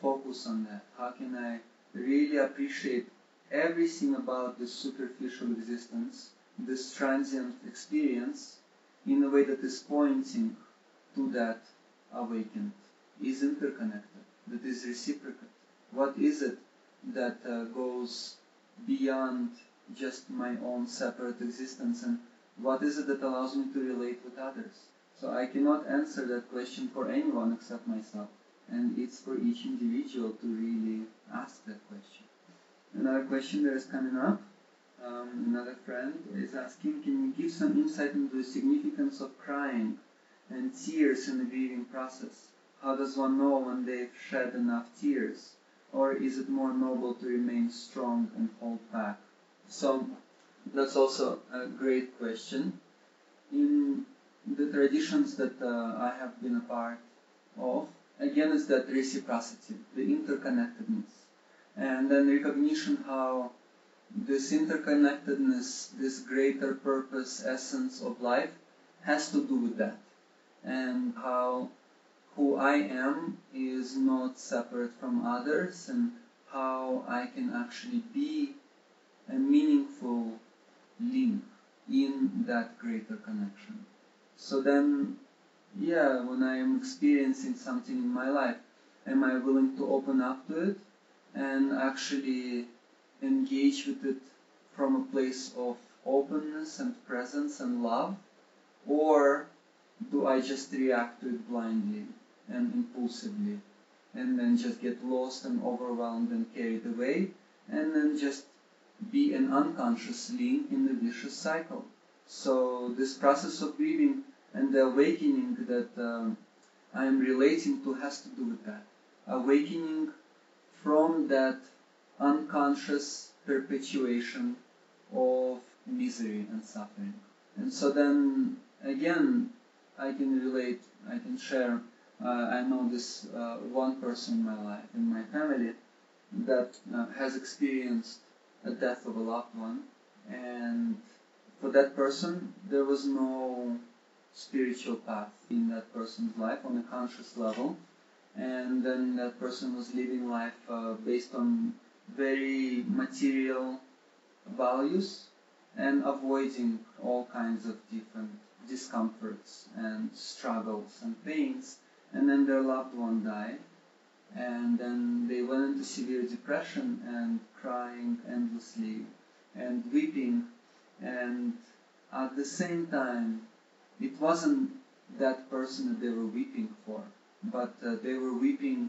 focus on that? How can I really appreciate everything about this superficial existence, this transient experience, in a way that is pointing to that awakened, is interconnected, that is reciprocal. What is it that uh, goes beyond just my own separate existence and what is it that allows me to relate with others? So I cannot answer that question for anyone except myself. And it's for each individual to really ask that question. Another question that is coming up, um, another friend is asking, can you give some insight into the significance of crying and tears in the grieving process? How does one know when they've shed enough tears? Or is it more noble to remain strong and hold back? So that's also a great question. In the traditions that uh, I have been a part of, again, is that reciprocity, the interconnectedness, and then recognition how this interconnectedness, this greater purpose, essence of life, has to do with that, and how who I am is not separate from others, and how I can actually be a meaningful link in that greater connection. So then, yeah, when I am experiencing something in my life, am I willing to open up to it and actually engage with it from a place of openness and presence and love? Or do I just react to it blindly and impulsively and then just get lost and overwhelmed and carried away and then just be an unconscious link in the vicious cycle. So this process of grieving and the awakening that um, I am relating to has to do with that. Awakening from that unconscious perpetuation of misery and suffering. And so then again, I can relate, I can share. Uh, I know this uh, one person in my life, in my family, that uh, has experienced a death of a loved one, and for that person, there was no spiritual path in that person's life on a conscious level, and then that person was living life uh, based on very material values and avoiding all kinds of different discomforts and struggles and pains. And then their loved one died, and then they went into severe depression and crying endlessly and weeping. And at the same time it wasn't that person that they were weeping for but uh, they were weeping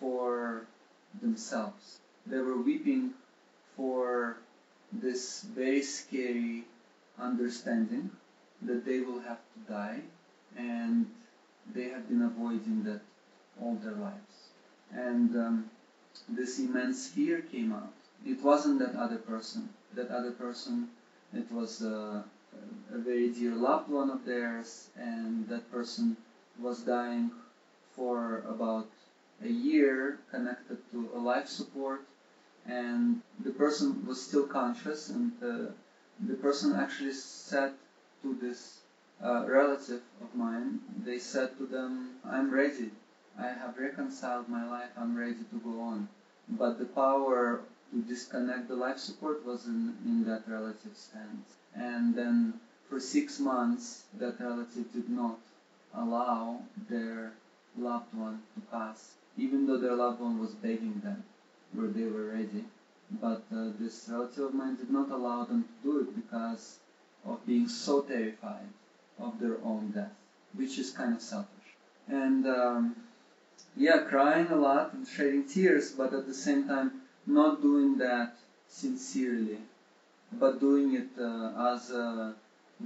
for themselves they were weeping for this very scary understanding that they will have to die and they have been avoiding that all their lives and um, this immense fear came out. It wasn't that other person. That other person, it was a, a very dear loved one of theirs, and that person was dying for about a year connected to a life support, and the person was still conscious, and uh, the person actually said to this uh, relative of mine, they said to them, I'm ready I have reconciled my life, I'm ready to go on. But the power to disconnect the life support was in, in that relative's hands. And then for six months, that relative did not allow their loved one to pass, even though their loved one was begging them where they were ready. But uh, this relative of mine did not allow them to do it because of being so terrified of their own death, which is kind of selfish. And um, yeah, crying a lot and shedding tears, but at the same time not doing that sincerely, but doing it uh, as a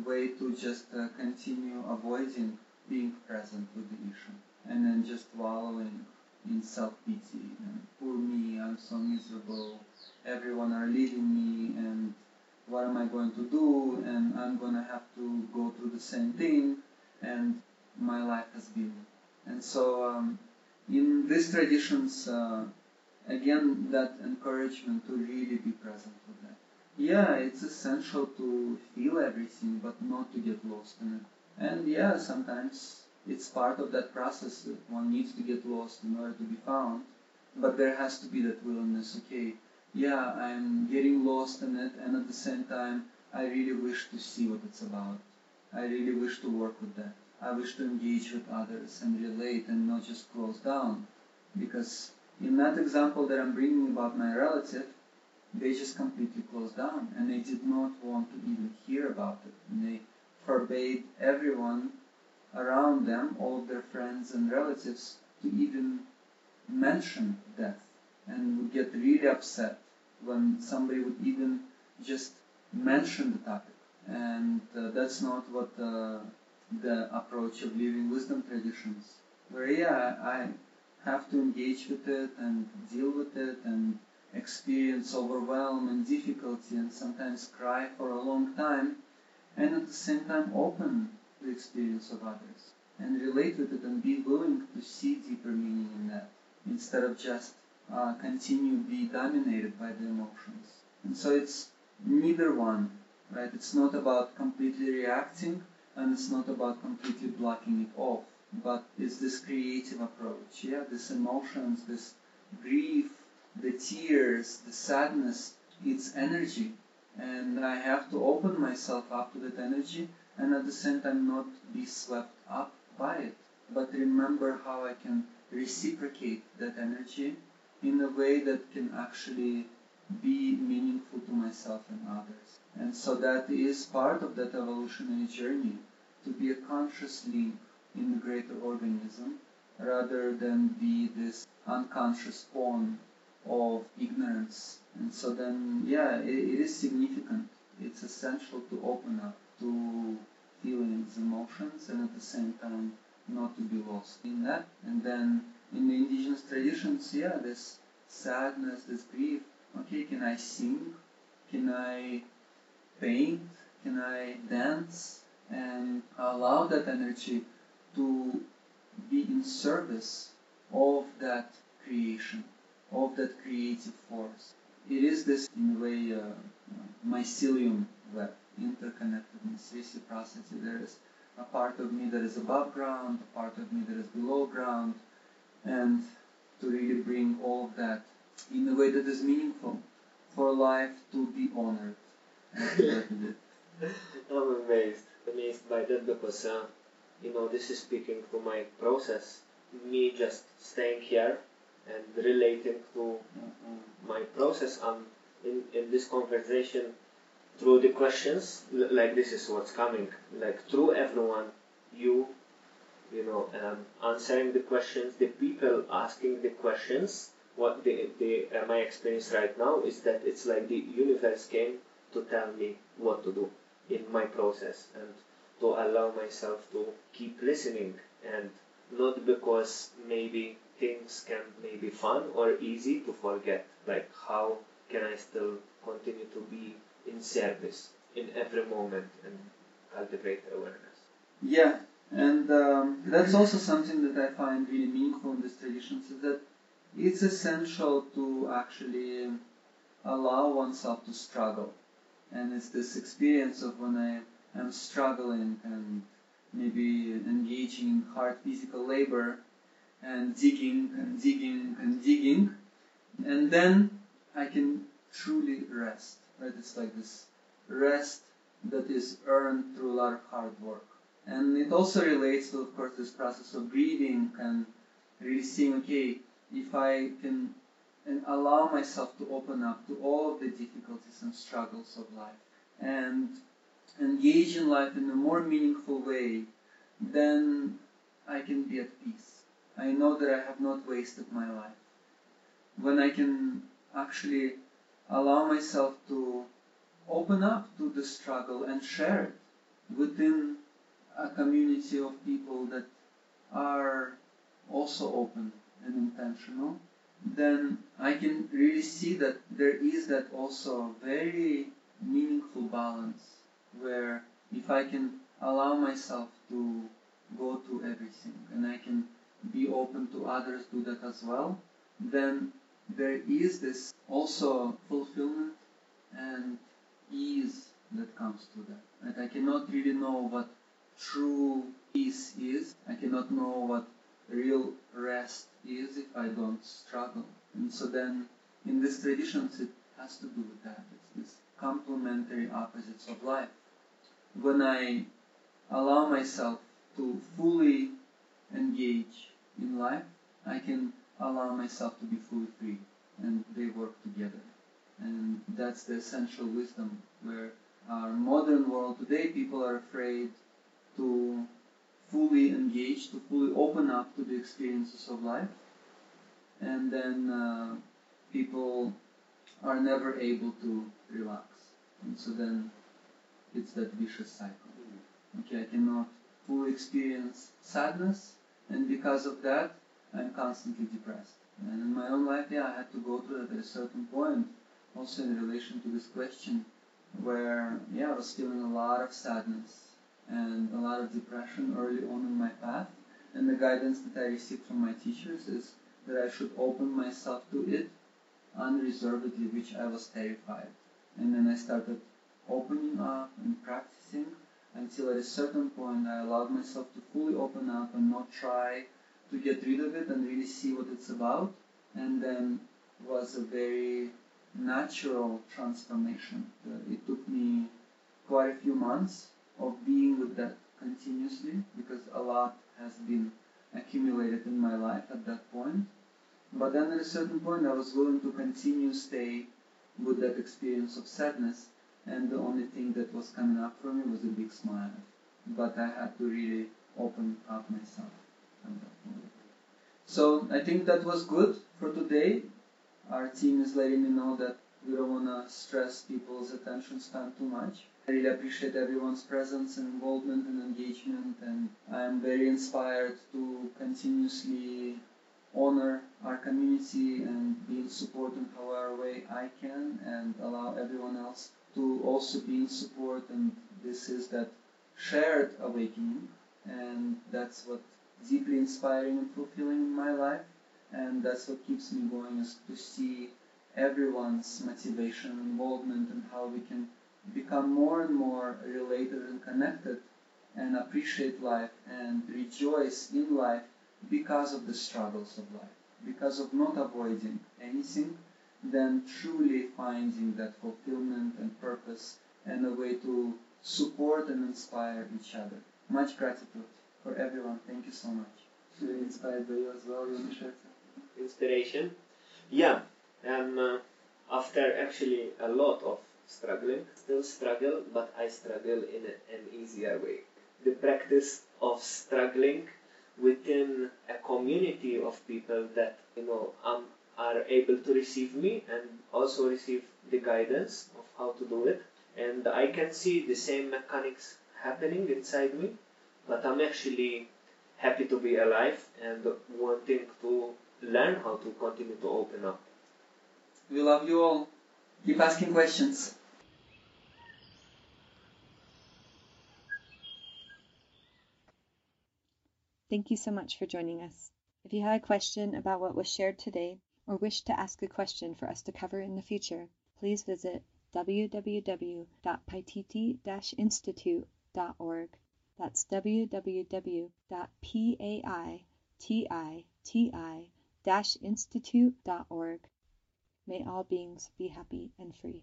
way to just uh, continue avoiding being present with the issue and then just wallowing in self-pity and poor me, I'm so miserable, everyone are leaving me and what am I going to do and I'm gonna have to go through the same thing and my life has been. And so um, in these traditions, uh, again, that encouragement to really be present with that. Yeah, it's essential to feel everything, but not to get lost in it. And yeah, sometimes it's part of that process that one needs to get lost in order to be found. But there has to be that willingness, okay, yeah, I'm getting lost in it, and at the same time, I really wish to see what it's about. I really wish to work with that. I wish to engage with others and relate and not just close down. Because in that example that I'm bringing about my relative, they just completely closed down and they did not want to even hear about it. And they forbade everyone around them, all their friends and relatives, to even mention death and would get really upset when somebody would even just mention the topic. And uh, that's not what uh, the approach of living wisdom traditions, where yeah, I have to engage with it and deal with it and experience overwhelm and difficulty and sometimes cry for a long time and at the same time open the experience of others and relate with it and be willing to see deeper meaning in that instead of just uh, continue be dominated by the emotions. And so it's neither one, right? It's not about completely reacting and it's not about completely blocking it off, but it's this creative approach. Yeah, this emotions, this grief, the tears, the sadness, it's energy. And I have to open myself up to that energy and at the same time not be swept up by it, but remember how I can reciprocate that energy in a way that can actually be meaningful to myself and others. And so that is part of that evolutionary journey to be a conscious link in the greater organism rather than be this unconscious pawn of ignorance. And so then, yeah, it, it is significant. It's essential to open up to feelings, emotions, and at the same time not to be lost in that. And then in the indigenous traditions, yeah, this sadness, this grief. Okay, can I sing? Can I paint? Can I dance? And allow that energy to be in service of that creation, of that creative force. It is this, in a way, uh, mycelium web, interconnectedness, reciprocity. There is a part of me that is above ground, a part of me that is below ground, and to really bring all of that in a way that is meaningful for life to be honored. I'm amazed, amazed by that because, uh, you know, this is speaking to my process. Me just staying here and relating to my process. I'm in, in this conversation through the questions, like this is what's coming, like through everyone, you you know, um, answering the questions, the people asking the questions. What the, the uh, my experience right now is that it's like the universe came to tell me what to do in my process and to allow myself to keep listening and not because maybe things can be fun or easy to forget. Like how can I still continue to be in service in every moment and cultivate awareness? Yeah, and um, that's also something that I find really meaningful in these traditions is that it's essential to actually allow oneself to struggle. And it's this experience of when I am struggling and maybe engaging in hard physical labor and digging and digging and digging, and then I can truly rest. Right? It's like this rest that is earned through a lot of hard work. And it also relates to, of course, this process of breathing and really seeing, okay, if I can and allow myself to open up to all of the difficulties and struggles of life and engage in life in a more meaningful way, then I can be at peace. I know that I have not wasted my life. When I can actually allow myself to open up to the struggle and share it within a community of people that are also open and intentional, then I can really see that there is that also a very meaningful balance where if I can allow myself to go to everything and I can be open to others do that as well, then there is this also fulfillment and ease that comes to that. And I cannot really know what true peace is. I cannot know what real rest is if I don't struggle. And so then in these traditions it has to do with that. It's this complementary opposites of life. When I allow myself to fully engage in life, I can allow myself to be fully free and they work together. And that's the essential wisdom where our modern world today people are afraid to fully engage, to fully open up to the experiences of life. And then uh, people are never able to relax. And so then it's that vicious cycle. Okay, I cannot fully experience sadness, and because of that, I'm constantly depressed. And in my own life, yeah, I had to go through that at a certain point, also in relation to this question, where, yeah, I was feeling a lot of sadness and a lot of depression early on in my path. And the guidance that I received from my teachers is that I should open myself to it unreservedly, which I was terrified. And then I started opening up and practicing until at a certain point I allowed myself to fully open up and not try to get rid of it and really see what it's about. And then was a very natural transformation. Uh, it took me quite a few months of being with that continuously because a lot has been accumulated in my life at that point. But then at a certain point I was willing to continue stay with that experience of sadness and the only thing that was coming up for me was a big smile. But I had to really open up myself. So I think that was good for today. Our team is letting me know that we don't want to stress people's attention span too much. I really appreciate everyone's presence and involvement and engagement, and I am very inspired to continuously honor our community and be in support in however way I can and allow everyone else to also be in support and this is that shared awakening and that's what deeply inspiring and fulfilling in my life and that's what keeps me going is to see everyone's motivation involvement and how we can become more and more related and connected and appreciate life and rejoice in life because of the struggles of life because of not avoiding anything then truly finding that fulfillment and purpose and a way to support and inspire each other. Much gratitude for everyone. Thank you so much. Really inspired by you as well. You want to share something? Inspiration? Yeah. Um, uh, after actually a lot of struggling, still struggle, but I struggle in a, an easier way. The practice of struggling within a community of people that you know um, are able to receive me and also receive the guidance of how to do it. And I can see the same mechanics happening inside me, but I'm actually happy to be alive and wanting to learn how to continue to open up. We love you all. Keep asking questions. Thank you so much for joining us. If you had a question about what was shared today or wish to ask a question for us to cover in the future, please visit www.paititi-institute.org. That's www.paititi-institute.org. May all beings be happy and free.